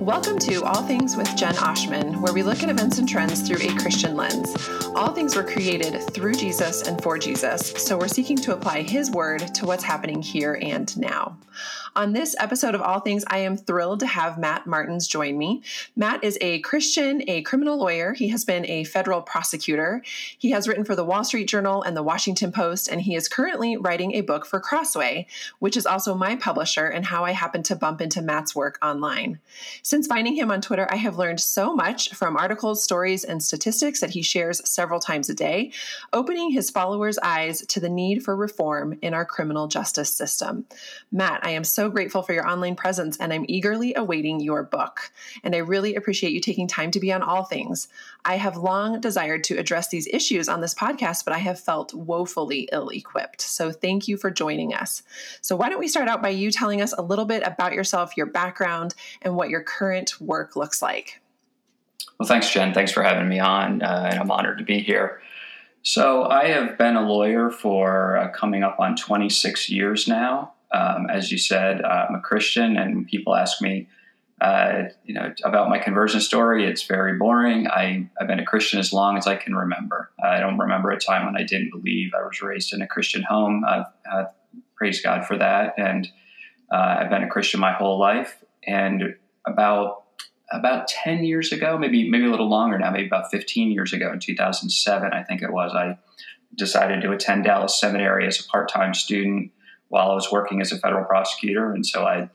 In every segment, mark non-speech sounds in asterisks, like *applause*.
Welcome to All Things with Jen Oshman, where we look at events and trends through a Christian lens. All things were created through Jesus and for Jesus, so we're seeking to apply His word to what's happening here and now. On this episode of All Things, I am thrilled to have Matt Martens join me. Matt is a Christian, a criminal lawyer. He has been a federal prosecutor. He has written for the Wall Street Journal and the Washington Post, and he is currently writing a book for Crossway, which is also my publisher and how I happen to bump into Matt's work online. Since finding him on Twitter, I have learned so much from articles, stories, and statistics that he shares several times a day, opening his followers' eyes to the need for reform in our criminal justice system. Matt, I am so grateful for your online presence and I'm eagerly awaiting your book. And I really appreciate you taking time to be on all things. I have long desired to address these issues on this podcast, but I have felt woefully ill equipped. So thank you for joining us. So, why don't we start out by you telling us a little bit about yourself, your background, and what your current work looks like? Well, thanks, Jen. Thanks for having me on, uh, and I'm honored to be here. So, I have been a lawyer for uh, coming up on 26 years now. Um, as you said, uh, I'm a Christian, and people ask me, uh, you know, about my conversion story. It's very boring. I, have been a Christian as long as I can remember. I don't remember a time when I didn't believe. I was raised in a Christian home. Uh, praise God for that. And uh, I've been a Christian my whole life. And about about 10 years ago, maybe maybe a little longer now, maybe about 15 years ago in 2007, I think it was, I decided to attend Dallas Seminary as a part-time student while I was working as a federal prosecutor. And so I,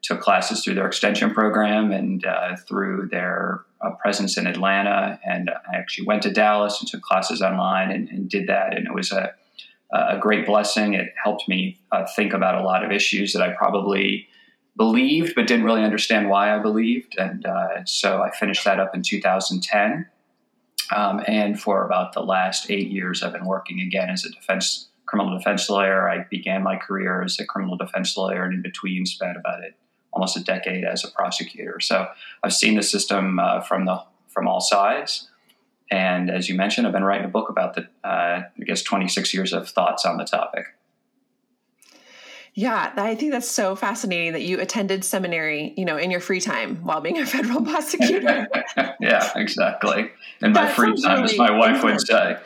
took classes through their extension program and uh, through their uh, presence in Atlanta. And I actually went to Dallas and took classes online and, and did that. And it was a, a great blessing. It helped me uh, think about a lot of issues that I probably believed but didn't really understand why I believed. And uh, so I finished that up in 2010. Um, and for about the last eight years, I've been working again as a defense criminal defense lawyer. I began my career as a criminal defense lawyer, and in between, spent about it almost a decade as a prosecutor. So I've seen the system uh, from the from all sides. And as you mentioned, I've been writing a book about the, uh, I guess, 26 years of thoughts on the topic. Yeah, I think that's so fascinating that you attended seminary, you know, in your free time while being a *laughs* federal prosecutor. *laughs* yeah, exactly. In my free time, really as my wife would say.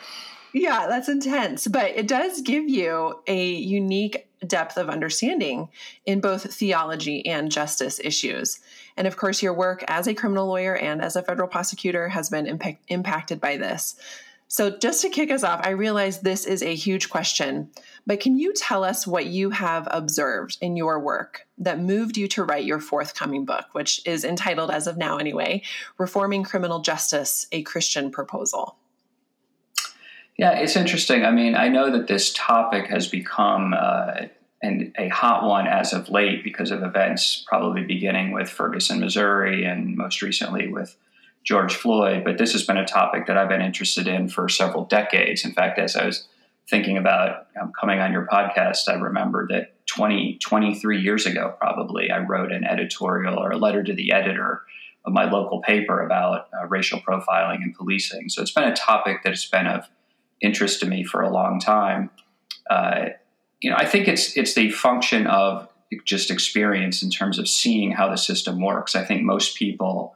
Yeah, that's intense, but it does give you a unique depth of understanding in both theology and justice issues. And of course, your work as a criminal lawyer and as a federal prosecutor has been impact- impacted by this. So, just to kick us off, I realize this is a huge question, but can you tell us what you have observed in your work that moved you to write your forthcoming book, which is entitled, as of now anyway, Reforming Criminal Justice A Christian Proposal? Yeah, it's interesting. I mean, I know that this topic has become uh, and a hot one as of late because of events probably beginning with Ferguson, Missouri, and most recently with George Floyd. But this has been a topic that I've been interested in for several decades. In fact, as I was thinking about um, coming on your podcast, I remember that 20, 23 years ago, probably, I wrote an editorial or a letter to the editor of my local paper about uh, racial profiling and policing. So it's been a topic that has been of interest to me for a long time. Uh, you know, I think it's it's the function of just experience in terms of seeing how the system works. I think most people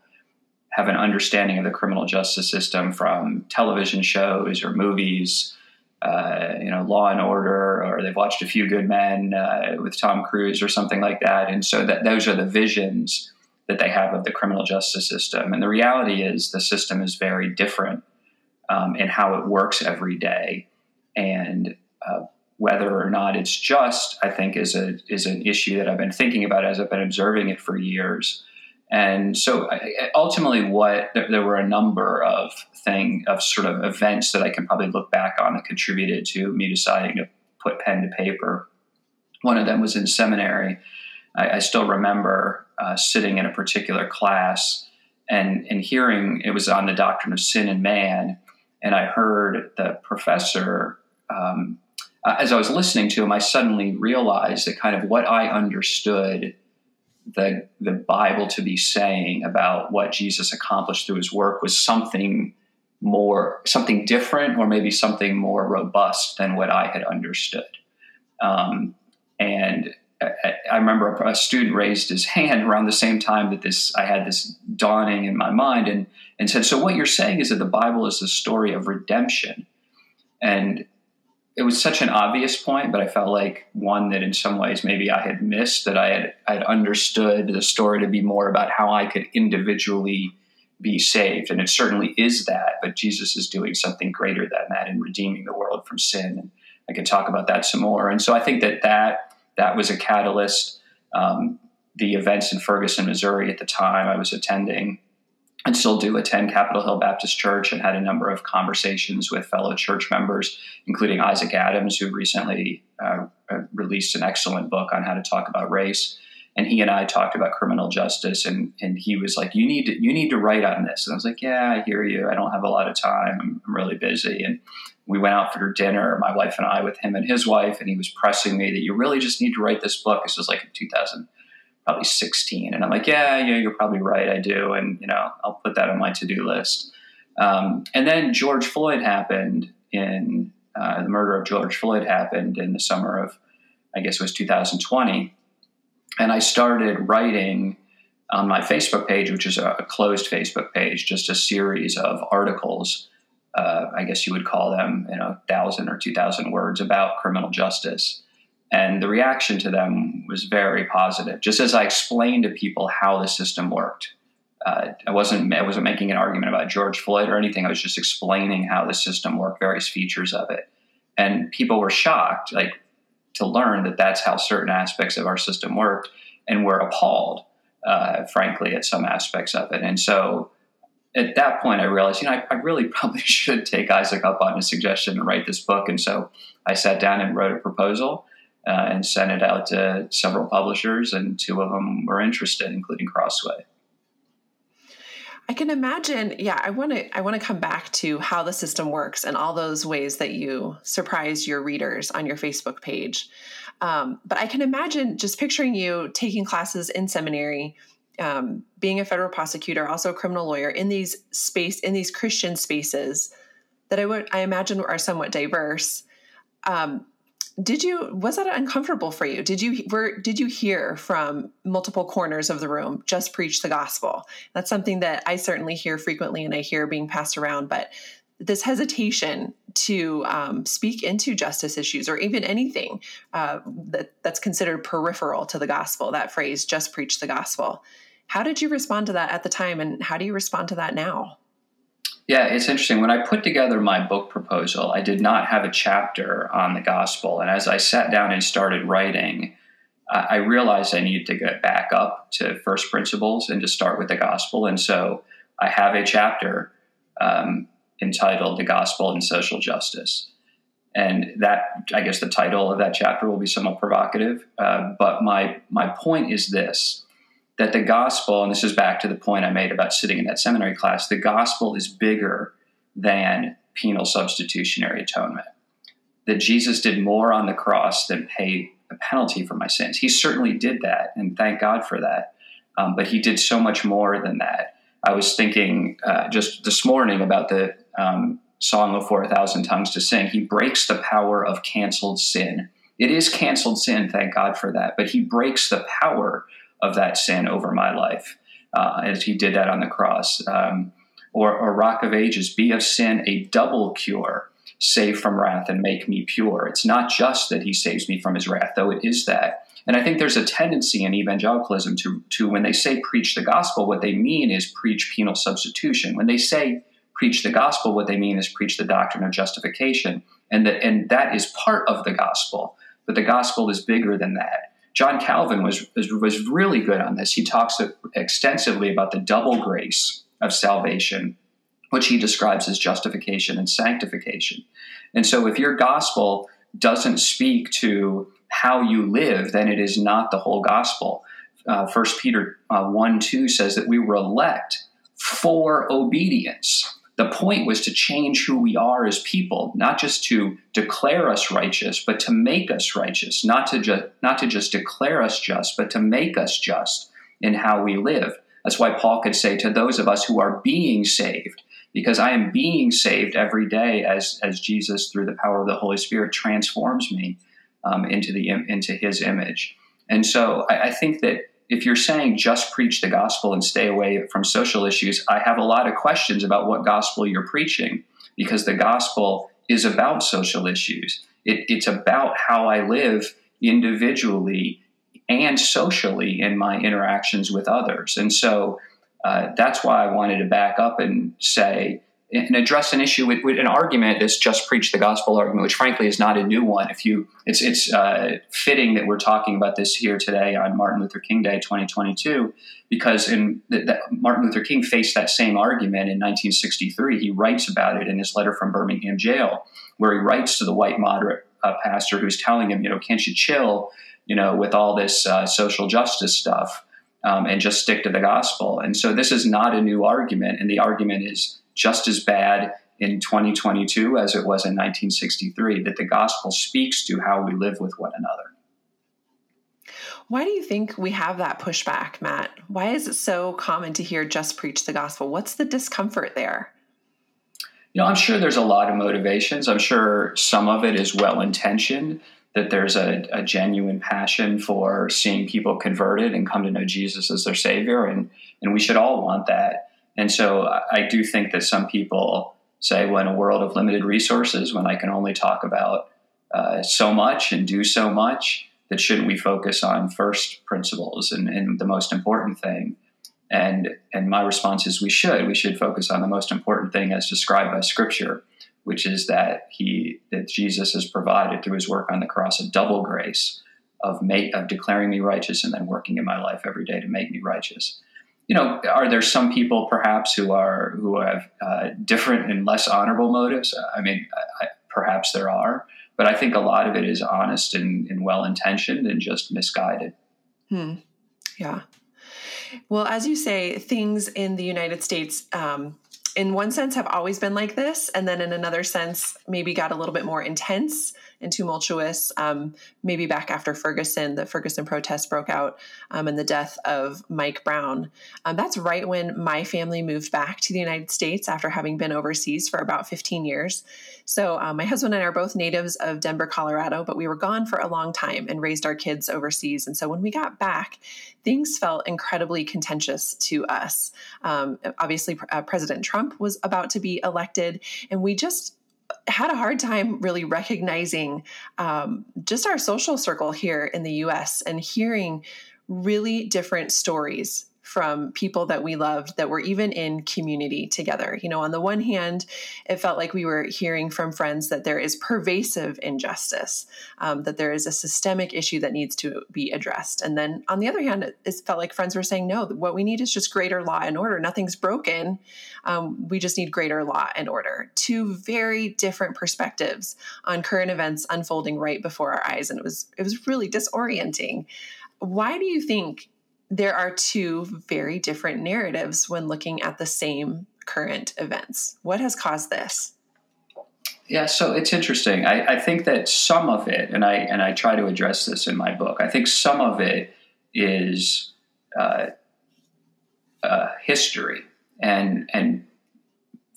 have an understanding of the criminal justice system from television shows or movies, uh, you know, Law and Order, or they've watched A Few Good Men uh, with Tom Cruise or something like that. And so that those are the visions that they have of the criminal justice system. And the reality is the system is very different um, and how it works every day. And uh, whether or not it's just, I think, is a is an issue that I've been thinking about as I've been observing it for years. And so, ultimately, what there, there were a number of thing of sort of events that I can probably look back on that contributed to me deciding to put pen to paper. One of them was in seminary. I, I still remember uh, sitting in a particular class and and hearing it was on the doctrine of sin and man, and I heard the professor. Um, as I was listening to him, I suddenly realized that kind of what I understood the the Bible to be saying about what Jesus accomplished through his work was something more, something different, or maybe something more robust than what I had understood. Um, and I, I, remember a, a, student raised his *laughs* hand around the same time that this I had this dawning in my mind and and said, "So what you're saying is that the Bible is the story of redemption," and it was such an obvious point, but I felt like one that in some ways maybe I had missed that I had I had understood the story to be more about how I could individually be saved, and it certainly is that. But Jesus is doing something greater than that in redeeming the world from sin, and I could talk about that some more. And so I think that that that was a catalyst. Um, the events in Ferguson, Missouri, at the time I was attending and still do attend Capitol Hill Baptist Church and had a number of conversations with fellow church members, including Isaac Adams, who recently uh, uh, released an excellent book on how to talk about race. And he and I talked about criminal justice, and, and he was like, "You need to you need to write on this." And I was like, "Yeah, I hear you. I don't have a lot of time. I'm, I'm really busy." And we went out for dinner, my wife and I, with him and his wife, and he was pressing me that you really just need to write this book. This was like in 2000- probably 16. And I'm like, yeah, you're probably right. I do. And, you know, I'll put that on my to do list. Um, and then George Floyd happened in uh, the murder of George Floyd happened in the summer of, I guess it was 2020. And I started writing on my Facebook page, which is a, a closed Facebook page, just a series of articles. Uh, I guess you would call them, you know, thousand or two thousand words about criminal justice and the reaction to them was very positive. Just as I explained to people how the system worked, uh, I wasn't I wasn't making an argument about George Floyd or anything. I was just explaining how the system worked, various features of it, and people were shocked, like to learn that that's how certain aspects of our system worked, and were appalled, uh, frankly, at some aspects of it. And so, at that point, I realized, you know, I, I really *laughs* probably should take Isaac up on his suggestion and write this book. And so, I sat down and wrote a proposal uh, and sent it out to several publishers, and two of them were interested, including Crossway. I can imagine. Yeah, I want to. I want to come back to how the system works and all those ways that you surprise your readers on your Facebook page. Um, but I can imagine just picturing you taking classes in seminary, um, being a federal prosecutor, also a criminal lawyer in these space in these Christian spaces that I would I imagine are somewhat diverse. Um, did you was that uncomfortable for you? Did you were did you hear from multiple corners of the room just preach the gospel that's something that i certainly hear frequently and i hear being passed around but this hesitation to um, speak into justice issues or even anything uh, that, that's considered peripheral to the gospel that phrase just preach the gospel. How did you respond to that at the time and how do you respond to that now yeah, it's interesting. When I put together my book proposal, I did not have a chapter on the gospel. And as I sat down and started writing, I realized I needed to get back up to first principles and to start with the gospel. And so I have a chapter um, entitled The Gospel and Social Justice. And that, I guess, the title of that chapter will be somewhat provocative. Uh, but my my point is this: that the gospel, and this is back to the point I made about sitting in that seminary class, the gospel is bigger than penal substitutionary atonement. That Jesus did more on the cross than pay a penalty for my sins. He certainly did that, and thank God for that. Um, but he did so much more than that. I was thinking uh, just this morning about the um, Song of 4,000 Tongues to Sing. He breaks the power of canceled sin. It is canceled sin, thank God for that, but he breaks the power of that sin over my life, uh, as he did that on the cross. Um, or, or Rock of Ages, be of sin a double cure, save from wrath and make me pure. It's not just that he saves me from his wrath, though it is that. And I think there's a tendency in evangelicalism to, to when they say preach the gospel, what they mean is preach penal substitution. When they say preach the gospel, what they mean is preach the doctrine of justification. And, that and that is part of the gospel. But the gospel is bigger than that. John Calvin was, was, really good on this. He talks extensively about the double grace of salvation, which he describes as justification and sanctification. And so, if your gospel doesn't speak to how you live, then it is not the whole gospel. Uh, 1 Peter uh, 1 2 says that we were elect for obedience. The point was to change who we are as people, not just to declare us righteous, but to make us righteous, not to just not to just declare us just, but to make us just in how we live. That's why Paul could say to those of us who are being saved, because I am being saved every day as as Jesus through the power of the Holy Spirit transforms me um, into the into His image. And so I, I think that if you're saying just preach the gospel and stay away from social issues, I have a lot of questions about what gospel you're preaching because the gospel is about social issues. It, it's about how I live individually and socially in my interactions with others. And so uh, that's why I wanted to back up and say, and address an issue with, with, an argument that's just preach the gospel argument, which frankly is not a new one. If you, it's it's uh, fitting that we're talking about this here today on Martin Luther King Day 2022, because in the, Martin Luther King faced that same argument in 1963. He writes about it in his letter from Birmingham jail, where he writes to the white moderate uh, pastor who's telling him, you know, can't you chill, you know, with all this uh, social justice stuff. Um, and just stick to the gospel. And so this is not a new argument, and the argument is just as bad in 2022 as it was in 1963, that the gospel speaks to how we live with one another. Why do you think we have that pushback, Matt? Why is it so common to hear just preach the gospel? What's the discomfort there? You know, I'm sure there's a lot of motivations. I'm sure some of it is well intentioned, that there's a, a, genuine passion for seeing people converted and come to know Jesus as their Savior. And, and we should all want that. And so I do think that some people say, in a world of limited resources, when I can only talk about uh, so much and do so much, that shouldn't we focus on first principles and, and the most important thing? And and my response is we should. We should focus on the most important thing as described by Scripture, which is that he that Jesus has provided through his work on the cross a double grace of make of declaring me righteous and then working in my life every day to make me righteous you know, are there some people perhaps who are who have uh, different and less honorable motives? I mean, I, perhaps there are, but I think a lot of it is honest and, and well intentioned and just misguided. Hmm. Yeah. Well, as you say, things in the United States, um, in one sense, have always been like this, and then in another sense, maybe got a little bit more intense and tumultuous. Um, maybe back after Ferguson, the Ferguson protests broke out um, and the death of Mike Brown. Um, that's right when my family moved back to the United States after having been overseas for about 15 years. So um, my husband and I are both natives of Denver, Colorado, but we were gone for a long time and raised our kids overseas. And so when we got back, things felt incredibly contentious to us. Um, obviously, uh, President Trump was about to be elected, and we just had a hard time really recognizing um, just our social circle here in the US and hearing really different stories from people that we loved that were even in community together. You know, on the one hand, it felt like we were hearing from friends that there is pervasive injustice, um, that there is a systemic issue that needs to be addressed. And then on the other hand, it, it felt like friends were saying, no, what we need is just greater law and order. Nothing's broken. Um, we just need greater law and order. Two very different perspectives on current events unfolding right before our eyes. And it was it was really disorienting. Why do you think there are two very different narratives when looking at the same current events. What has caused this? Yeah, so it's interesting. I, I, think that some of it, and I and I try to address this in my book. I think some of it is uh, uh, history and and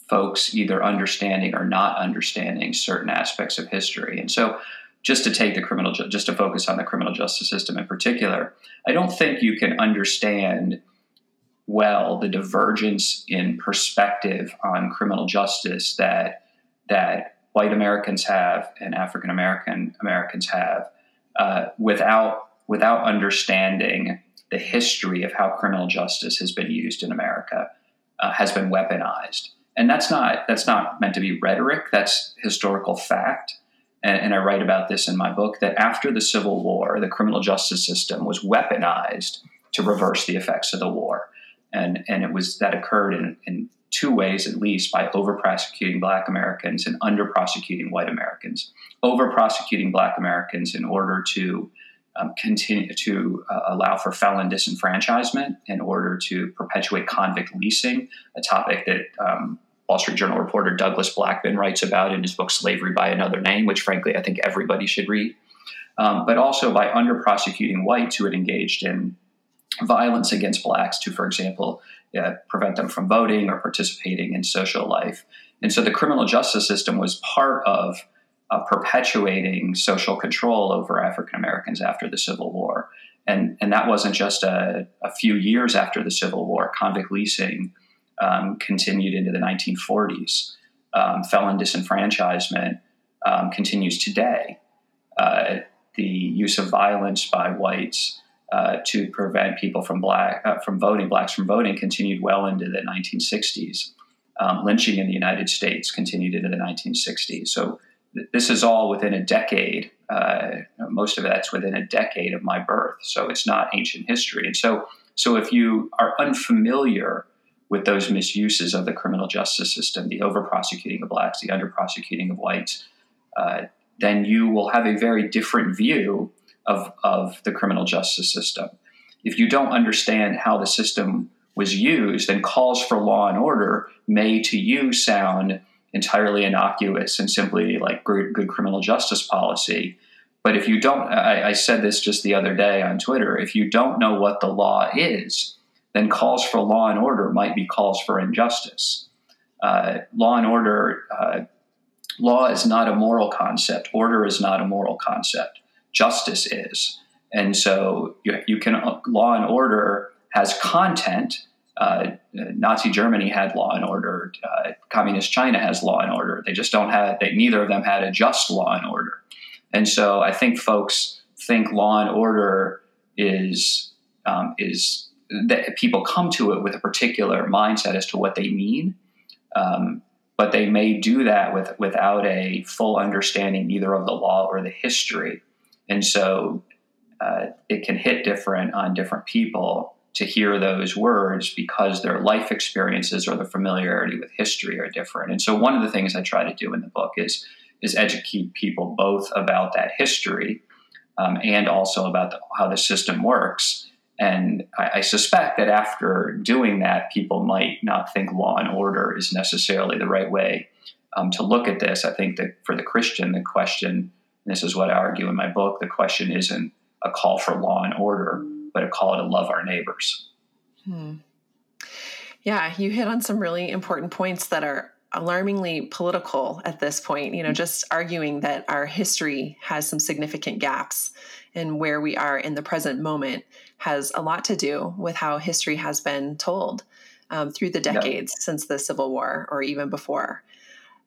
folks either understanding or not understanding certain aspects of history. And so, just to take the criminal, just to focus on the criminal justice system in particular, I don't think you can understand well the divergence in perspective on criminal justice that that white Americans have and African American Americans have uh, without without understanding the history of how criminal justice has been used in America, uh, has been weaponized, and that's not that's not meant to be rhetoric. That's historical fact and, and I write about this in my book, that after the Civil War, the criminal justice system was weaponized to reverse the effects of the war. And, and it was that occurred in, in two ways at least by over prosecuting black Americans and under prosecuting white Americans. Over prosecuting black Americans in order to um, continue to uh, allow for felon disenfranchisement, in order to perpetuate convict leasing, a topic that um, Wall Street Journal reporter Douglas Blackmon writes about in his book Slavery by Another Name, which frankly I think everybody should read. Um, but also by under prosecuting whites who had engaged in violence against blacks to, for example, uh, prevent them from voting or participating in social life. And so the criminal justice system was part of uh, perpetuating social control over African Americans after the Civil War. And, and that wasn't just a, a few years after the Civil War. Convict leasing um, continued into the 1940s. Um, felon disenfranchisement um, continues today. Uh, the use of violence by whites uh, to prevent people from black uh, from voting, blacks from voting, continued well into the 1960s. Um, lynching in the United States continued into the 1960s. So th- this is all within a decade. Uh, most of that's within a decade of my birth. So it's not ancient history. And so, so if you are unfamiliar with those misuses of the criminal justice system, the over prosecuting of blacks, the under prosecuting of whites, uh, then you will have a very different view of, of the criminal justice system. If you don't understand how the system was used, then calls for law and order may to you sound entirely innocuous and simply like good, good criminal justice policy. But if you don't, I, I, said this just the other day on Twitter, if you don't know what the law is, then calls for law and order might be calls for injustice. Uh, law and order, uh, law is not a moral concept, order is not a moral concept justice is. And so you, you can, law and order has content. Uh, Nazi Germany had law and order. Uh, Communist China has law and order. They just don't have, they, neither of them had a just law and order. And so I think folks think law and order is, um, is that people come to it with a particular mindset as to what they mean. Um, but they may do that with, without a full understanding either of the law or the history. And so uh, it can hit different on different people to hear those words because their life experiences or the familiarity with history are different. And so one of the things I try to do in the book is is educate people both about that history um, and also about the, how the system works. And I, I, suspect that after doing that, people might not think law and order is necessarily the right way um, to look at this. I think that for the Christian, the question this is what I argue in my book. The question isn't a call for law and order, but a call to love our neighbors. Hmm. Yeah, you hit on some really important points that are alarmingly political at this point. You know, just arguing that our history has some significant gaps in where we are in the present moment has a lot to do with how history has been told um, through the decades since the Civil War or even before.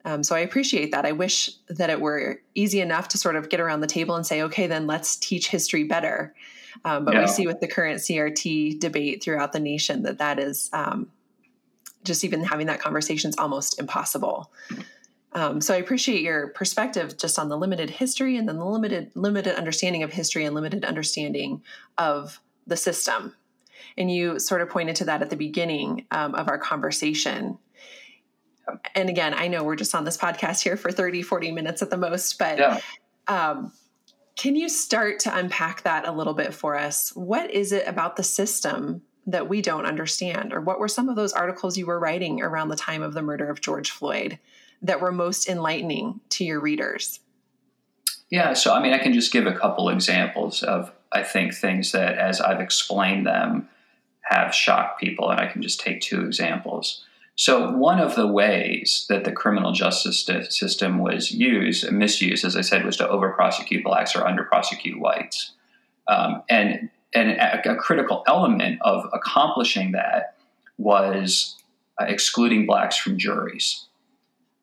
Um, so I appreciate that. I wish that it were easy enough to sort of get around the table and say, okay, then let's teach history better. Um, but yeah. we see with the current CRT debate throughout the nation that that is um, just even having that conversation is almost impossible. Um, so I appreciate your perspective just on the limited history and then the limited limited understanding of history and limited understanding of the system. And you sort of pointed to that at the beginning um, of our conversation and again, I know we're just on this podcast here for 30, 40 minutes at the most, but yeah. um, can you start to unpack that a little bit for us? What is it about the system that we don't understand? Or what were some of those articles you were writing around the time of the murder of George Floyd that were most enlightening to your readers? Yeah, so I mean, I can just give a couple examples of, I think, things that as I've explained them have shocked people, and I can just take two examples. So, one of the ways that the criminal justice system was used misused, as I said, was to over prosecute blacks or under prosecute whites. Um, and and a, a, critical element of accomplishing that was uh, excluding blacks from juries.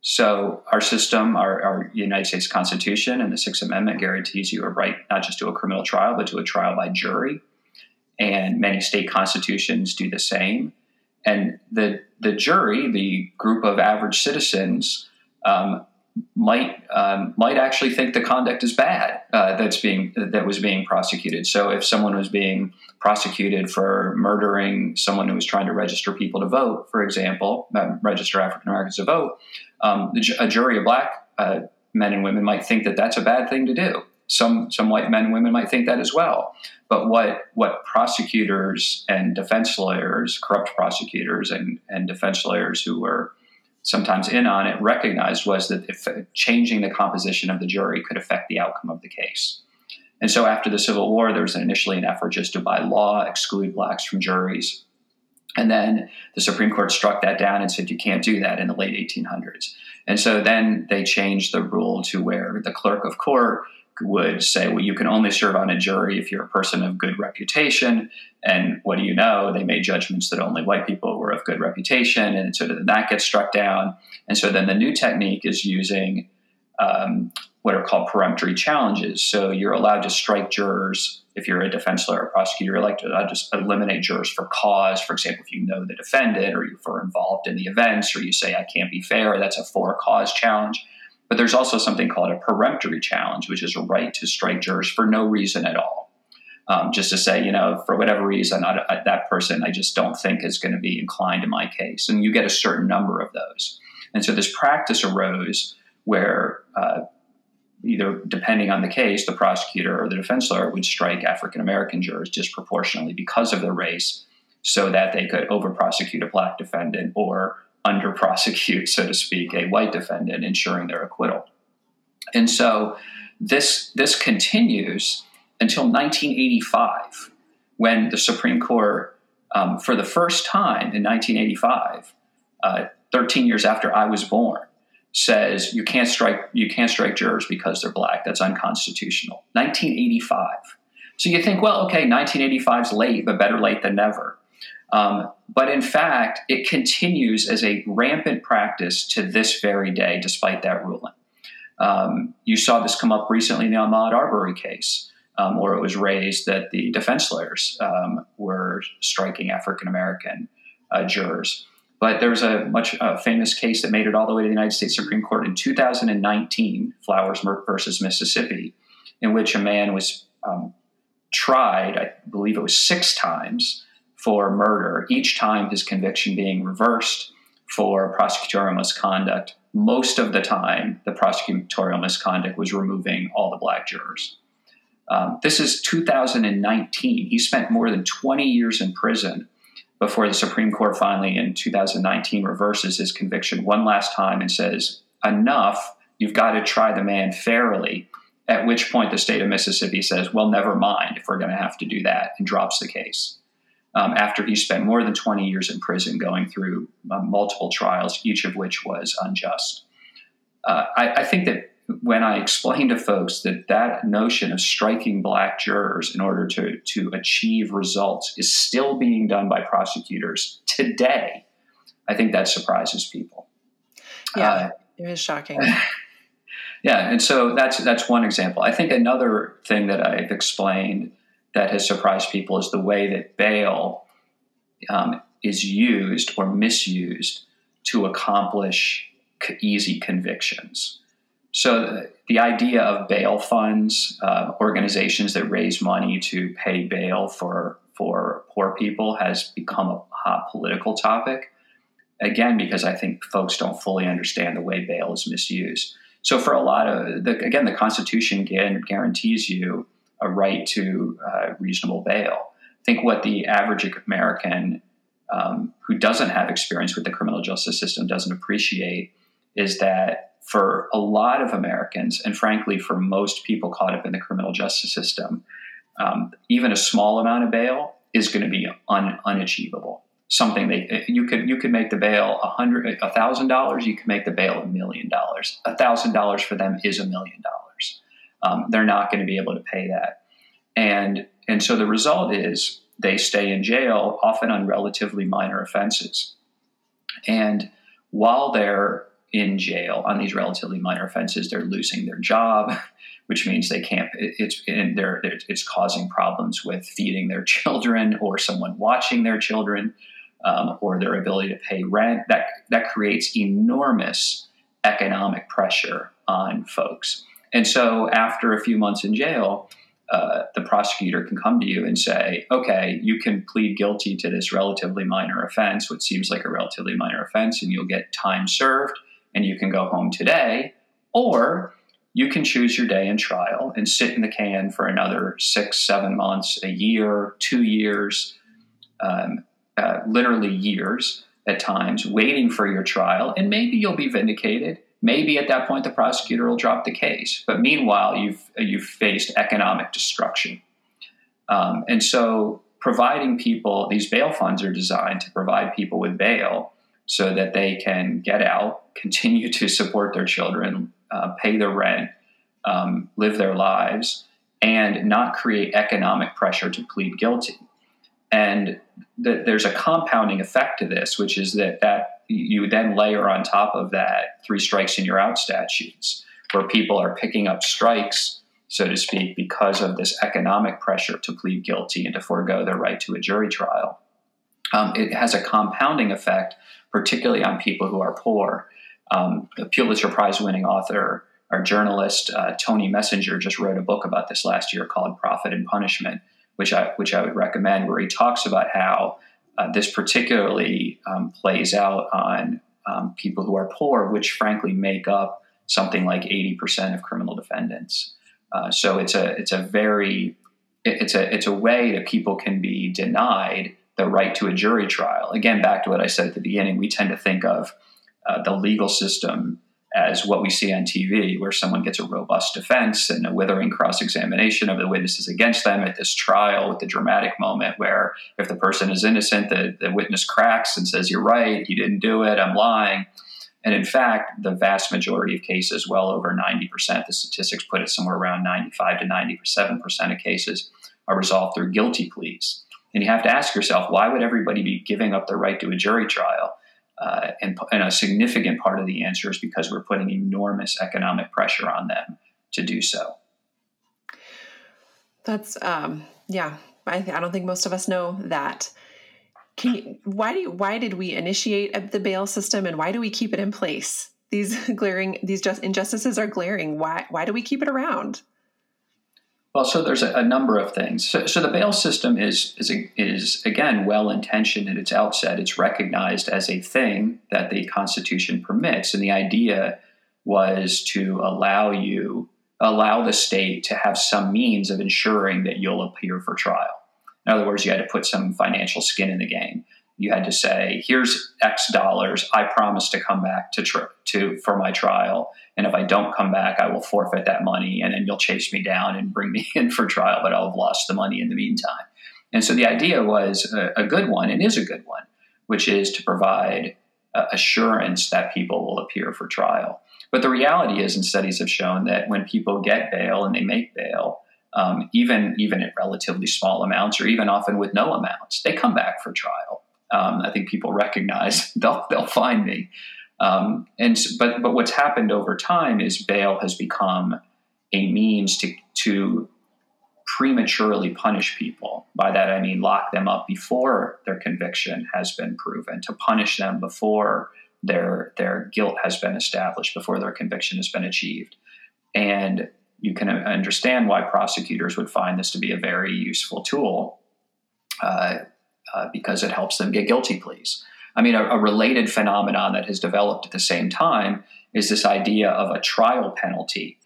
So, our system, our, our, United States Constitution and the Sixth Amendment guarantees you a right not just to a criminal trial, but to a trial by jury. And many state constitutions do the same and the the jury, the group of average citizens, um, might um, might actually think the conduct is bad uh, that's being that was being prosecuted. So if someone was being prosecuted for murdering someone who was trying to register people to vote, for example, uh, register African Americans to vote, um, a jury of black uh, men and women might think that that's a bad thing to do. Some some white men and women might think that as well. But what what prosecutors and defense lawyers, corrupt prosecutors and, and defense lawyers who were sometimes in on it recognized was that if changing the composition of the jury could affect the outcome of the case. And so after the Civil War, there was initially an effort just to by law exclude blacks from juries. And then the Supreme Court struck that down and said you can't do that in the late 1800s. And so then they changed the rule to where the clerk of court would say, well, you can only serve on a jury if you're a person of good reputation. And what do you know? They made judgments that only white people were of good reputation. And so then that gets struck down. And so then the new technique is using um, what are called peremptory challenges. So you're allowed to strike jurors if you're a defense lawyer or prosecutor. Allowed to just eliminate jurors for cause. For example, if you know the defendant or you're involved in the events or you say, I can't be fair, that's a for cause challenge. But there's also something called a peremptory challenge, which is a right to strike jurors for no reason at all. Um, just to say, you know, for whatever reason, I, I, that person I just don't think is going to be inclined in my case. And you get a certain number of those. And so this practice arose where uh, either depending on the case, the prosecutor or the defense lawyer would strike African American jurors disproportionately because of their race so that they could over prosecute a black defendant or under prosecute, *laughs* so to speak, a white defendant, ensuring their acquittal. And so this this continues until 1985, when the Supreme Court, um, for the first time in 1985, uh, 13 years after I was born, says you can't strike you can't strike jurors because they're black. That's unconstitutional. 1985. So you think, well, okay, 1985 is late, but better late than never. Um, but in fact, it continues as a rampant practice to this very day, despite that ruling. Um, you saw this come up recently in the Ahmaud Arbery case, um, where it was raised that the defense lawyers um, were striking African American uh, jurors. But there was a much uh, famous case that made it all the way to the United States Supreme Court in 2019, Flowers versus Mississippi, in which a man was um, tried, I believe it was six times, for murder, each time his conviction being reversed for prosecutorial misconduct. Most of the time, the prosecutorial misconduct was removing all the black jurors. Um, this is 2019. He spent more than 20 years in prison before the Supreme Court finally in 2019 reverses his conviction one last time and says, Enough, you've got to try the man fairly. At which point the state of Mississippi says, Well, never mind if we're going to have to do that, and drops the case um, after he spent more than 20 years in prison going through uh, multiple trials, each of which was unjust. Uh, I, I, think that when I explain to folks that that notion of striking black jurors in order to, to achieve results is still being done by prosecutors today, I think that surprises people. Yeah, uh, it is shocking. *laughs* yeah, and so that's that's one example. I think another thing that I've explained that has surprised people is the way that bail um, is used or misused to accomplish easy convictions. So the, the idea of bail funds, uh, organizations that raise money to pay bail for for poor people, has become a hot political topic. Again, because I think folks don't fully understand the way bail is misused. So for a lot of the, again, the Constitution guarantees you a right to uh, reasonable bail. I think what the average American um, who doesn't have experience with the criminal justice system doesn't appreciate is that for a lot of Americans, and frankly, for most people caught up in the criminal justice system, um, even a small amount of bail is going to be un- unachievable. Something they you could you could make the bail a hundred a thousand dollars, you can make the bail a million dollars. A thousand dollars for them is a million dollars um, they're not going to be able to pay that. And, and so the result is they stay in jail, often on relatively minor offenses. And while they're in jail on these relatively minor offenses, they're losing their job, *laughs* which means they can't. It's and they're, it's causing problems with feeding their *laughs* children or someone watching their children, um, or their ability to pay rent. That that creates enormous economic pressure on folks. And so after a few months in jail, uh, the prosecutor can come to you and say, okay, you can plead guilty to this relatively minor offense, what seems like a relatively minor offense, and you'll get time served and you can go home today. Or you can choose your day in trial and sit in the can for another six, seven months, a year, two years, um, uh, literally years at times, waiting for your trial. And maybe you'll be vindicated maybe at that point the prosecutor will drop the case. But meanwhile, you've you've faced economic destruction, um, and so providing people these bail funds are designed to provide people with bail so that they can get out, *laughs* continue to support their children, uh, pay their rent, um, live their lives and not create economic pressure to plead guilty. And th- there's a compounding effect to this, which is that that you then layer on top of that three strikes and you're out statutes, where people are picking up strikes, so to speak, because of this economic pressure to plead guilty and to forego their right to a jury trial. Um, it has a compounding effect, particularly on people who are poor. Um, the Pulitzer Prize winning author, our journalist, uh, Tony Messenger, just wrote a book about this last year called Profit and Punishment which I which I would recommend, where he talks about how uh, this particularly um, plays out on um, people who are poor, which frankly make up something like eighty percent of criminal defendants. Uh, so it's a it's a very it's a it's a way that people can be denied the right to a jury trial. Again, back to what I said at the beginning, we tend to think of uh, the legal system as what we see on TV, where someone gets a robust defense and a withering cross examination of the witnesses against them at this trial with the dramatic moment where if the person is innocent, the, the witness cracks and says, You're right, you didn't do it, I'm lying. And in fact, the vast majority of cases, well over 90%, the statistics put it somewhere around 95 to 97% of cases, are resolved through guilty pleas. And you have to ask yourself, why would everybody be giving up their right to a jury trial? Uh, and, and, a significant part of the answer is because we're putting enormous economic pressure on them to do so. That's um, yeah. I, I don't think most of us know that. You, why do you, why did we initiate the bail system and why do we keep it in place? These *laughs* glaring these just injustices are glaring. Why why do we keep it around? Well, so there's a, a number of things. So, so, the bail system is is is again well intentioned at its outset. It's recognized as a thing that the Constitution permits, and the idea was to allow you allow the state to have some means of ensuring that you'll appear for trial. In other words, you had to put some financial skin in the game. You had to say, "Here's X dollars. I promise to come back to tr- to for my trial." And if I don't come back, I will forfeit that money and then you'll chase me down and bring me *laughs* in for trial, but I'll have lost the money in the meantime. And so the idea was a, a good one and is a good one, which is to provide uh, assurance that people will appear for trial. But the reality is, and studies have shown that when people get bail and they make bail, um, even even at relatively small amounts, or even often with no amounts, they come back for trial. Um, I think people recognize *laughs* they'll they'll find me. Um, and but but what's happened over time is bail has become a means to to prematurely punish people. By that I mean lock them up before their conviction has been proven, to punish them before their their guilt has been established, before their conviction has been achieved. And you can understand why prosecutors would find this to be a very useful tool uh, uh, because it helps them get guilty pleas. I mean, a, a related phenomenon that has developed at the same time is this idea of a trial penalty,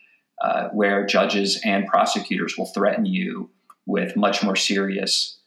uh, where judges and prosecutors will threaten you with much more serious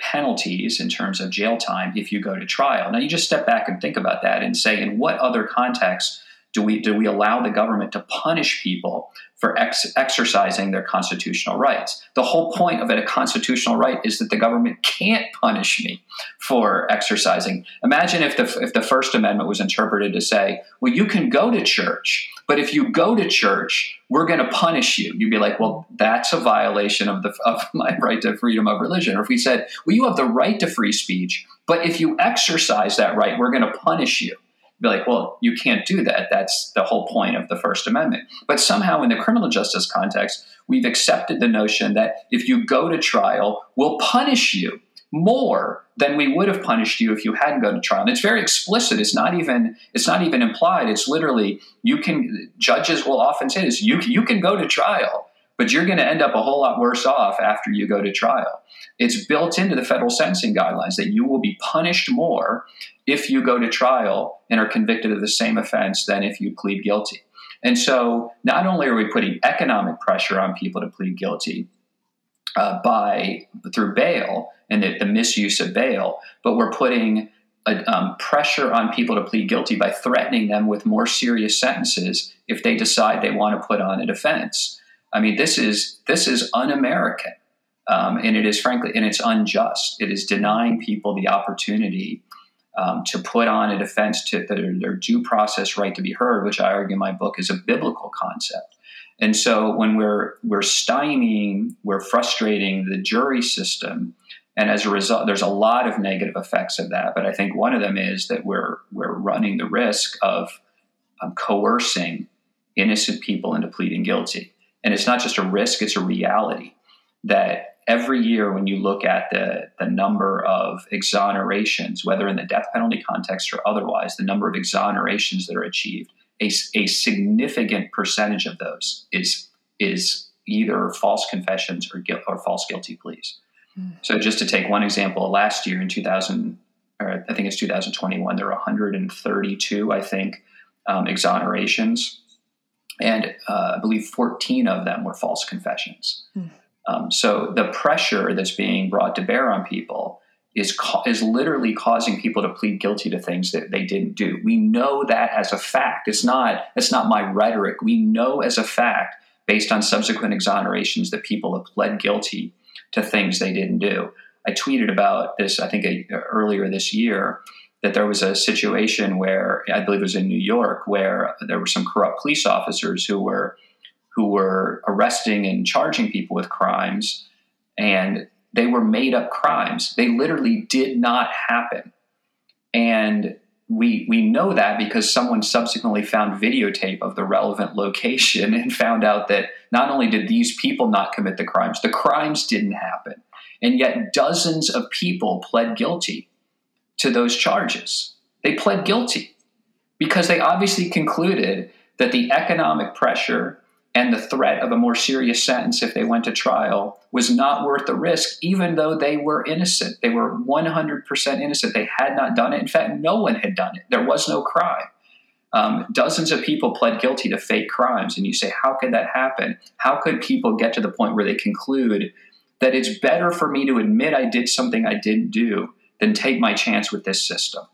penalties in terms of jail time if you go to trial. Now, you just step back and think about that and say, in what other context do we do we allow the government to punish people for ex- exercising their constitutional rights? The whole point of it, a constitutional right, is that the government can't punish me for exercising. Imagine if the if the First Amendment was interpreted to say, "Well, you can go to church, but if you go to church, we're going to punish you." You'd be like, "Well, that's a violation of the of *laughs* my right to freedom of religion." Or if we said, "Well, you have the right to free speech, but if you exercise that right, we're going to punish you." Be like, well, you can't do that. That's the whole point of the First Amendment. But somehow, in the criminal justice context, we've accepted the notion that if you go to trial, we'll punish you more than we would have punished you if you hadn't gone to trial. And it's very explicit. It's not even it's not even implied. It's literally you can judges will often say this. You you can go to trial, but you're going to end up a whole lot worse off after you go to trial. It's built into the federal sentencing guidelines that you will be punished more if you go to trial and are convicted of the same offense than if you plead guilty. And so not only are we putting economic pressure on people to plead guilty uh, by through bail and the, the, misuse of bail, but we're putting a, um, pressure on people to plead guilty by threatening them with more serious sentences if they decide they want to put on a defense. I mean, this is this is un-American, um, and it is frankly, and it's unjust. It is denying people the opportunity um, to put on a defense to their, their due process right to be heard, which I argue in my book is a biblical concept. And so when we're we're stymieing, we're frustrating the jury system, and as a result, there's a lot of negative effects of that. But I think one of them is that we're we're running the risk of um, coercing innocent people into pleading guilty. And it's not just a risk; it's a reality that every year when you look at the, the number of exonerations, whether in the death penalty context or otherwise, the number of exonerations that are achieved, a, a significant percentage of those is is either false confessions or guilt or false guilty pleas. Mm. So just to take one example, last year in 2000, or I think it's 2021, there were 132, I think, um, exonerations, and uh, I believe 14 of them were false confessions. Mm. Um, so the pressure that's being brought to bear on people is is literally causing people to plead guilty to things that they didn't do. We know that as a fact. It's not it's not my rhetoric. We know as a fact based on subsequent exonerations that people have pled guilty to things they didn't do. I tweeted about this I think a, earlier this year that there was a situation where I believe it was in New York where there were some corrupt police officers who were who were arresting and charging people with crimes and they were made up crimes. They literally did not happen. And we we know that because someone subsequently found videotape of the relevant location and found out that not only did these people not commit the crimes, the crimes didn't happen. And yet dozens of people pled guilty to those charges. They pled guilty because they obviously concluded that the economic pressure and the threat of a more serious sentence if they went to trial was not worth the risk, even though they were innocent. They were 100% innocent. They had not done it. In fact, no one had done it. There was no crime. Um, dozens of people pled guilty to fake crimes. And you say, how could that happen? How could people get to the point where they conclude that it's better for me to admit I did something I didn't do than take my chance with this system?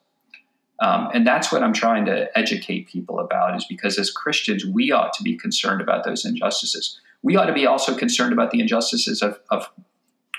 Um, and that's what I'm trying to educate people about is because as Christians, we ought to be concerned about those injustices. We ought to be also concerned about the injustices of, of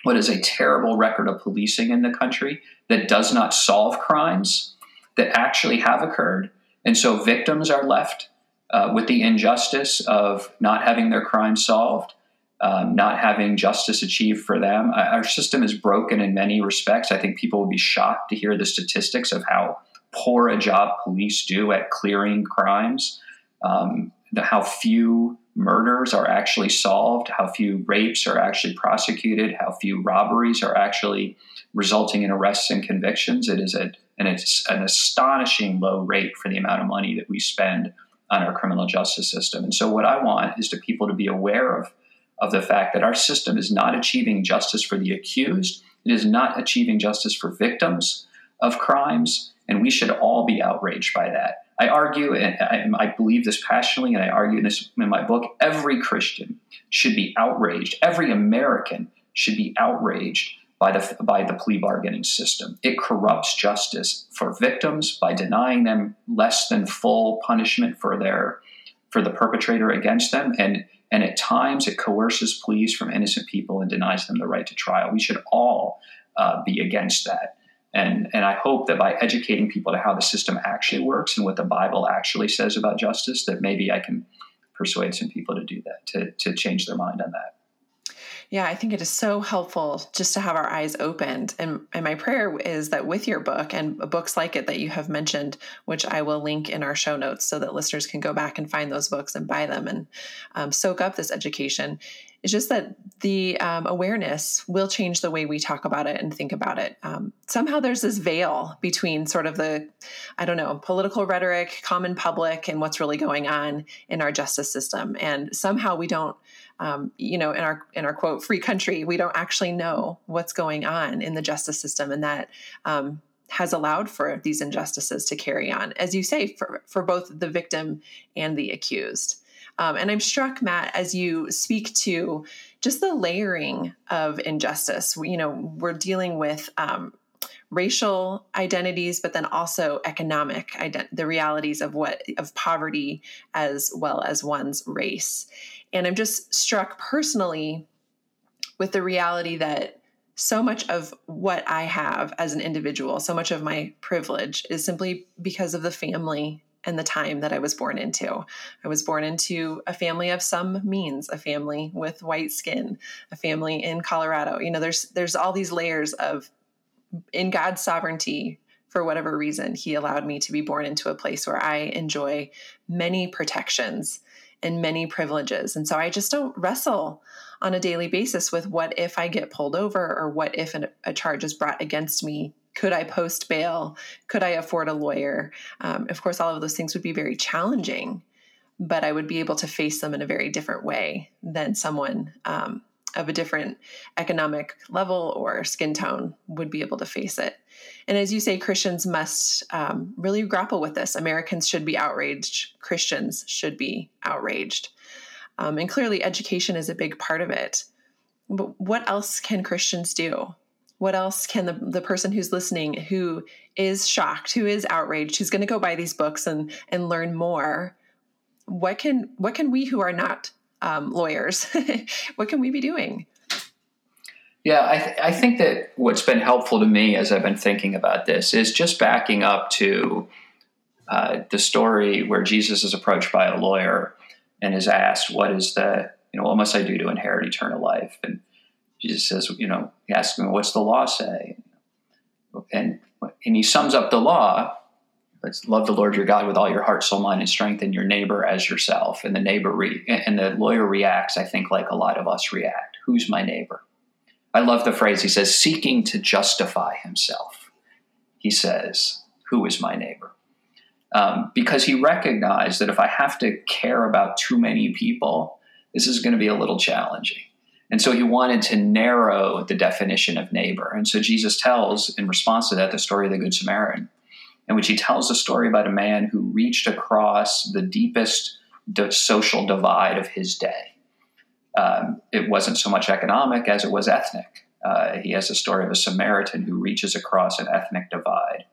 what is a terrible record of policing in the country that does not solve crimes that actually have occurred. And so victims are left uh, with the injustice of not having their crime solved, um, not having justice achieved for them. Our system is broken in many respects. I think people will be shocked to hear the statistics of how poor a job police do at clearing crimes, um, the, how few murders are actually solved, how few rapes are actually prosecuted, how few robberies are actually resulting in arrests and convictions. It is a, and it's an astonishing low rate for the amount of money that we spend on our criminal justice system. And so, what I want is to people to be aware of of the fact that our system is not achieving justice for the accused. It is not achieving justice for victims of crimes. And we should all be outraged by that. I argue, and I, believe this passionately, and I argue this in my book every Christian should be outraged. Every American should be outraged by the, by the plea bargaining system. It corrupts justice for victims by denying them less than full punishment for their for the perpetrator against them and and at times it coerces pleas from innocent people and denies them the right to trial. We should all uh, be against that. And, and I hope that by educating people to how the system actually works and what the Bible actually says about justice, that maybe I can persuade some people to do that, to, to change their mind on that. Yeah, I think it is so helpful just to have our eyes opened. And, and my prayer is that with your book and books like it that you have mentioned, which I will link in our show notes so that listeners can go back and find those books and buy them and um, soak up this education, it's just that the um, awareness will change the way we talk about it and think about it. Um, somehow there's this veil between sort of the, I don't know, political rhetoric, common public, and what's really going on in our justice system. And somehow we don't, um, you know, in our in our quote free country, we don't actually know what's going on in the justice system, and that um, has allowed for these injustices to carry on, as you say, for for both the victim and the accused. Um, and I'm struck, Matt, as you speak to just the layering of injustice. You know, we're dealing with um, racial identities, but then also economic ident- the realities of what of poverty as well as one's race. And I'm just struck personally with the reality that so much of what I have as an individual, so much of my privilege is simply because of the family and the time that I was born into. I was born into a family of some means, a family with white skin, a family in Colorado. You know, there's there's all these layers of in God's sovereignty for whatever reason, he allowed me to be born into a place where I enjoy many protections and many privileges. And so I just don't wrestle on a daily basis with what if I get pulled over or what if an, a charge is brought against me could I post bail? Could I afford a lawyer? Um, of course, all of those things would be very challenging, but I would be able to face them in a very different way than someone um, of a different economic level or skin tone would be able to face it. And as you say, Christians must um, really grapple with this. Americans should be outraged, Christians should be outraged. Um, and clearly, education is a big part of it. But what else can Christians do? what else can the, the person who's listening who is shocked who is outraged who's going to go buy these books and and learn more what can what can we who are not um, lawyers *laughs* what can we be doing yeah I, th- I think that what's been helpful to me as i've been thinking about this is just backing up to uh, the story where jesus is approached by a lawyer and is asked what is the you know what must i do to inherit eternal life and Jesus says, you know, he asks me, what's the law say? And, and he sums up the law. Let's love the Lord your God with all your heart, soul, mind, and strength, and your neighbor as yourself. And the neighbor re- and the lawyer reacts, I think, like a lot of us react. Who's my neighbor? I love the phrase. He says, seeking to justify himself. He says, who is my neighbor? Um, because he recognized that if I have to care about too many people, this is going to be a little challenging. And so he wanted to narrow the definition of neighbor. And so Jesus tells, in response to that, the story of the Good Samaritan, in which he tells a story about a man who reached across the deepest social divide of his day. Um, it wasn't so much economic as it was ethnic. Uh, he has a story of a Samaritan who reaches across an ethnic divide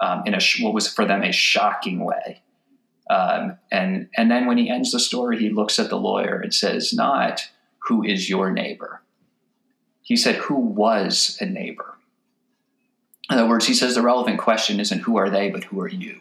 um, in a what was for them a shocking way. Um, and and then when he ends the story, he looks at the lawyer and says, "Not who is your neighbor. He said, Who was a neighbor? In other words, he says the relevant question isn't who are they, but who are you?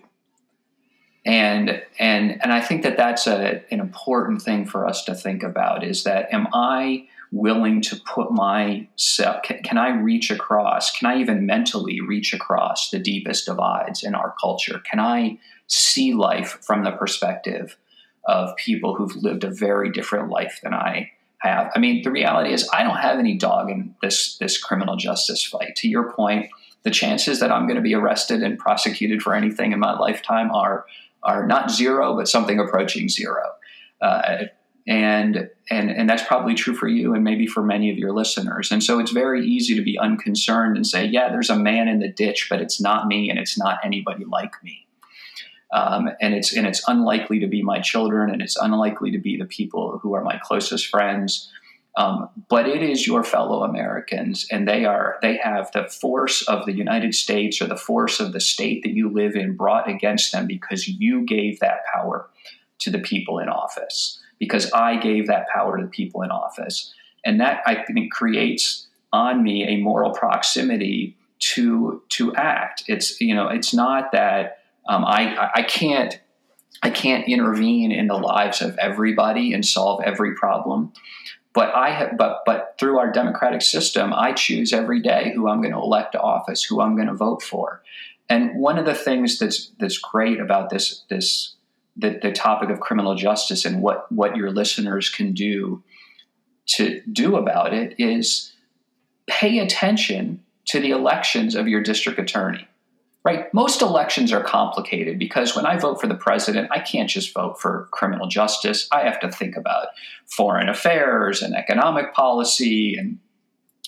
And and and I think that that's a, an important thing for us to think about is that am I willing to put myself can, can I reach across can I even mentally reach across the deepest divides in our culture can I see life from the perspective of people who've lived a very different life than I have. I mean, the reality is I don't have any dog in this this criminal justice fight. To your point, the chances that I'm going to be arrested and prosecuted for anything in my lifetime are are not zero, but something approaching zero. Uh, and and and that's probably true for you and maybe for many of your listeners. And so it's very easy to be unconcerned and say, yeah, there's a man in the ditch, but it's not me and it's not anybody like me um, and it's and it's unlikely to be my children, and it's unlikely to be the people who are my closest friends. Um, but it is your fellow Americans, and they are they have the force of the United States or the force of the state that you live in brought against them because you gave that power to the people in office. Because I gave that power to the people in office, and that I think creates on me a moral proximity to to act. It's you know it's not that um, I, I can't I can't intervene in the lives of everybody and solve every problem. But I have, but but through our democratic system, I choose every day who I'm going to elect to office, who I'm going to vote for. And one of the things that's that's great about this this the, the topic of criminal justice and what what your listeners can do to do about it is pay attention to the elections of your district attorney right? Most elections are complicated because when I vote for the president, I can't just vote for criminal justice. I have to think about foreign affairs and economic policy and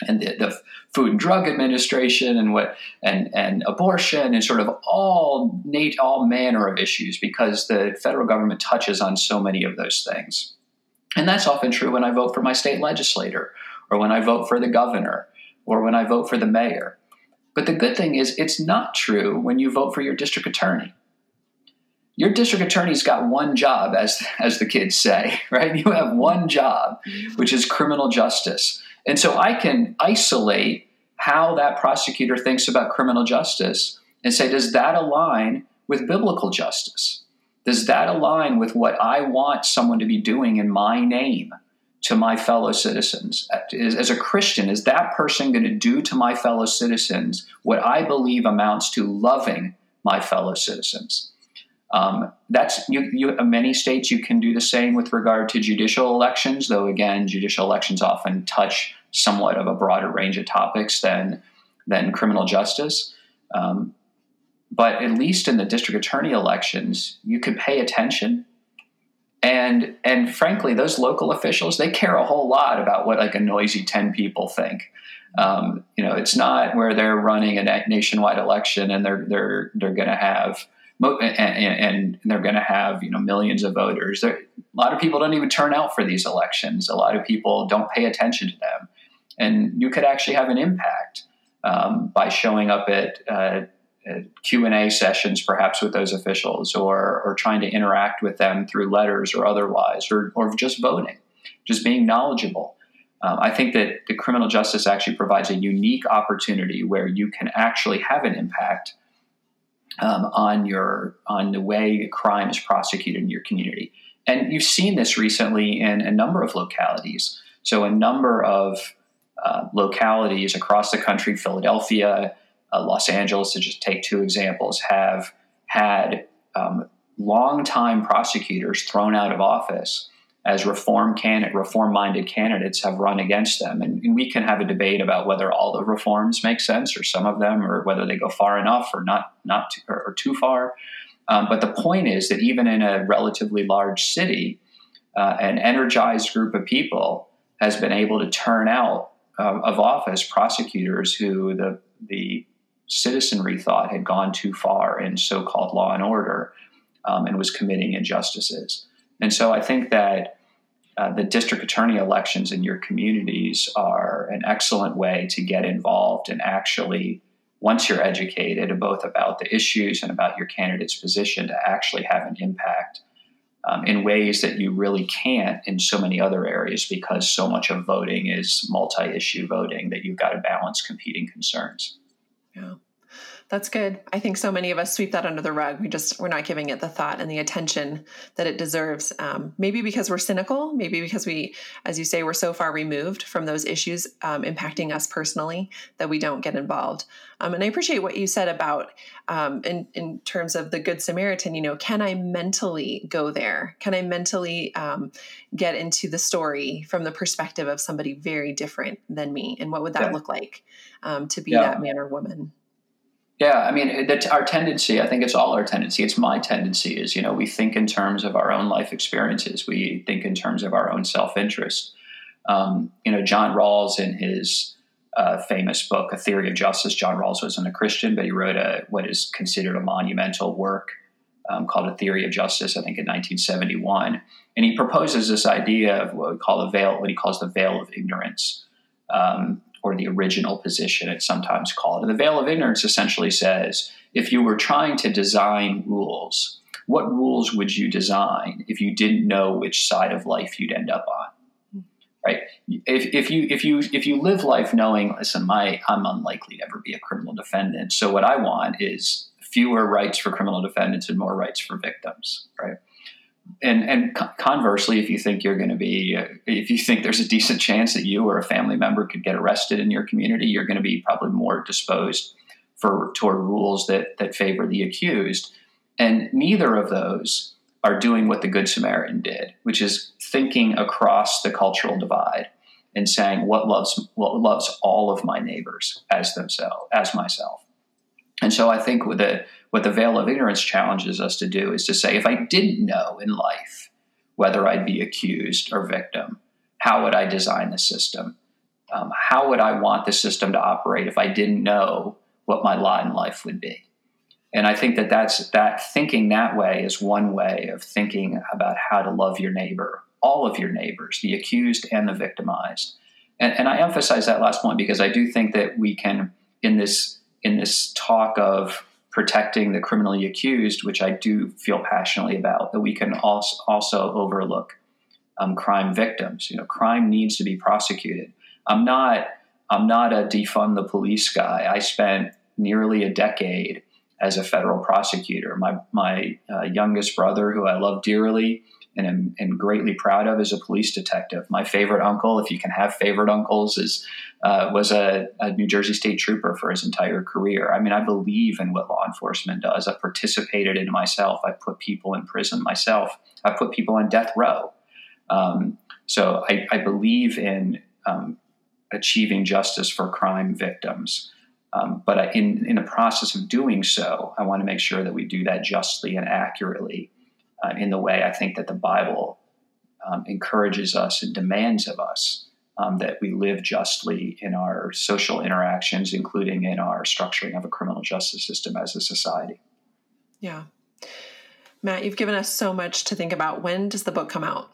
and the, the Food and Drug Administration and what and and abortion and sort of all Nate all manner of issues because the federal government touches on so many of those things. And that's often true when I vote for my state legislator or when I vote for the governor or when I vote for the mayor. But the good thing is, it's not true when you vote for your district attorney. Your district attorney's got one job, as, as the kids say, *laughs* right? You have one job, mm-hmm. which is criminal justice. And so I can isolate how that prosecutor thinks about criminal justice and say, does that align with biblical justice? does that align with what I want someone to be doing in my name to my fellow citizens? As a Christian, is that person going to do to my fellow citizens what I believe amounts to loving my fellow citizens? Um, that's you, you, many states you can do the same with regard to judicial elections, though again, judicial elections often touch somewhat of a broader range of topics than than criminal justice. Um, but at least in the district attorney elections, you could pay attention. And and frankly, those local officials they care a whole lot about what like a noisy ten people think. Um, you know, it's not where they're running a nationwide election and they're they're they're going to have and, and they're going to have you know millions of voters. There, a lot of people don't even turn out for these elections. A lot of people don't pay attention to them, and you could actually have an impact um, by showing up at uh, Q and A sessions, perhaps with those officials, or or trying to interact with them through letters or otherwise, or or just voting, just being knowledgeable. Um, I think that the criminal justice actually provides a unique opportunity where you can actually have an impact um, on your on the way crime is prosecuted in your community. And you've seen this recently in a number of localities. So a number of uh, localities across the country, Philadelphia, uh, Los Angeles, to just take two examples, have had um, longtime prosecutors thrown out of office as reform candidate, reform-minded candidates have run against them, and, and, we can have a debate about whether all the reforms make sense or some of them, or whether they go far enough or not, not too, or, or too far. Um, but the point is that even in a relatively large city, uh, an energized group of people has been able to turn out uh, of office prosecutors who the the citizenry thought had gone too far in so-called law and order um, and was committing injustices. And so I think that uh, the district attorney elections in your communities are an excellent way to get involved and actually once you're educated both about the issues and about your candidate's position to actually have an impact um, in ways that you really can't in so many other areas because so much of voting is multi issue voting that you've got to balance competing concerns. Yeah. That's good. I think so many of us sweep that under the rug. We just we're not giving it the thought and the attention that it deserves. Um, maybe because we're cynical. Maybe because we, as you say, we're so far removed from those issues um, impacting us personally that we don't get involved. Um, and I appreciate what you said about um, in in terms of the Good Samaritan. You know, can I mentally go there? Can I mentally um, get into the story from the perspective of somebody very different than me? And what would that yeah. look like um, to be yeah. that man or woman? Yeah, I mean, that our tendency, I think it's all our tendency, it's my tendency, is, you know, we think in terms of our own life experiences, we think in terms of our own self interest. Um, you know, John Rawls, in his uh, famous book, A Theory of Justice, John Rawls wasn't a Christian, but he wrote a what is considered a monumental work um, called A Theory of Justice, I think in 1971. And he proposes this idea of what we call the veil, what he calls the veil of ignorance. Um, or the original position, it's sometimes called. And the veil of ignorance essentially says if you were trying to design rules, what rules would you design if you didn't know which side of life you'd end up on? Right? If, if you if you if you live life knowing, listen, my I'm unlikely to ever be a criminal defendant. So what I want is fewer rights for criminal defendants and more rights for victims. Right? And and conversely, if you think you're going to be, uh, if you think there's a decent chance that you or a family member could get arrested in your community, you're going to be probably more disposed for toward rules that that favor the accused. And neither of those are doing what the Good Samaritan did, which is thinking across the cultural divide and saying what loves what loves all of my neighbors as themselves as myself. And so I think with the what the veil of ignorance challenges us to do is to say, if I didn't know in life whether I'd be accused or victim, how would I design the system? Um, how would I want the system to operate if I didn't know what my lot in life would be? And I think that that's that thinking that way is one way of thinking about how to love your neighbor, all of your neighbors, the accused and the victimized. And, and I emphasize that last point because I do think that we can, in this in this talk of protecting the criminally accused, which I do feel passionately about, that we can also, also overlook um, crime victims. You know, crime needs to be prosecuted. I'm not I'm not a defund the police guy. I spent nearly a decade as a federal prosecutor. My my uh, youngest brother, who I love dearly and am and greatly proud of, as a police detective. My favorite uncle, if you can have favorite uncles, is uh, was a, a, New Jersey state trooper for his entire career. I mean, I believe in what law enforcement does. I participated in myself. I put people in prison myself. I put people on death row. Um, so I, I, believe in um, achieving justice for crime victims. Um, but in, in the process of doing so, I want to make sure that we do that justly and accurately uh, in the way I think that the Bible um, encourages us and demands of us um, that we live justly in our social interactions, including in our structuring of a criminal justice system as a society. Yeah. Matt, you've given us so much to think about. When does the book come out?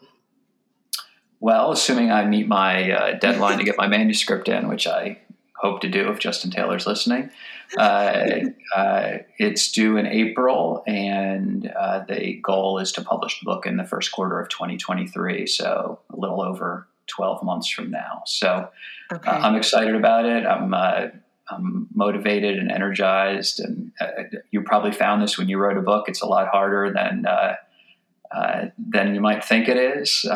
Well, assuming I meet my uh, deadline to get my *laughs* manuscript in, which I hope to do if Justin Taylor's listening, uh, *laughs* uh, it's due in April, and uh, the goal is to publish the book in the first quarter of 2023. So a little over 12 months from now. So okay. uh, I'm excited about it. I'm, uh, I'm motivated and energized. And uh, you probably found this when you wrote a book. It's a lot harder than uh, uh, than you might think it is.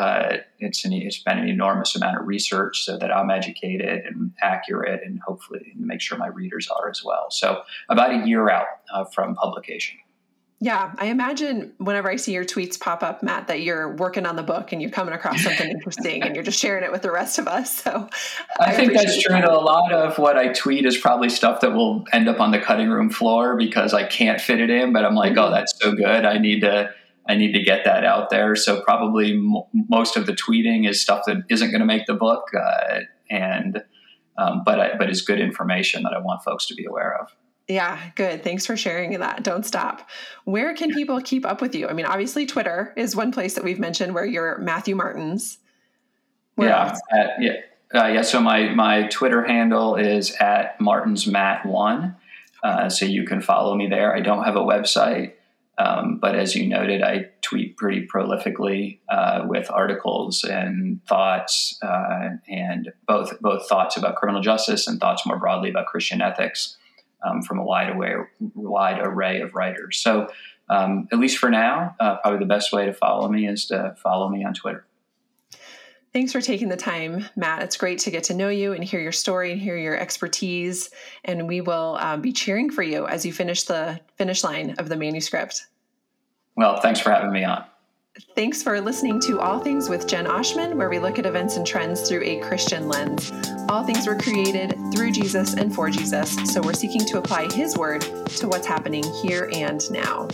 it's, an, it's been an enormous amount of research so that I'm educated and accurate, and hopefully make sure my readers are as well. So about a year out from publication. Yeah, I imagine whenever I see your tweets pop up, Matt, that you're working on the book and you're coming across something *laughs* interesting and you're just sharing it with the rest of us. So I, I think that's true. And a lot of what I tweet is probably stuff that will end up on the cutting room floor because I can't fit it in. But I'm like, mm-hmm. oh, that's so good. I need to. I need to get that out there. So probably m- most of the tweeting is stuff that isn't going to make the book, uh, and um, but I, but is good information that I want folks to be aware of. Yeah, good. Thanks for sharing that. Don't stop. Where can people keep up with you? I mean, obviously, Twitter is one place that we've mentioned where you're Matthew Martens. Where yeah, at, yeah, uh, yeah. So my my Twitter handle is at Martens Matt One. Uh, so you can follow me there. I don't have a website, um, but as you noted, I tweet pretty prolifically uh, with articles and thoughts, uh, and both both thoughts about criminal justice and thoughts more broadly about Christian ethics um, from a wide array, wide array of writers. So, um, at least for now, uh, probably the best way to follow me is to follow me on Twitter. Thanks for taking the time, Matt. It's great to get to know you and hear your story and hear your expertise. And we will um, be cheering for you as you finish the finish line of the manuscript. Well, thanks for having me on. Thanks for listening to All Things with Jen Oshman, where we look at events and trends through a Christian lens. All things were created through Jesus and for Jesus, so we're seeking to apply His word to what's happening here and now.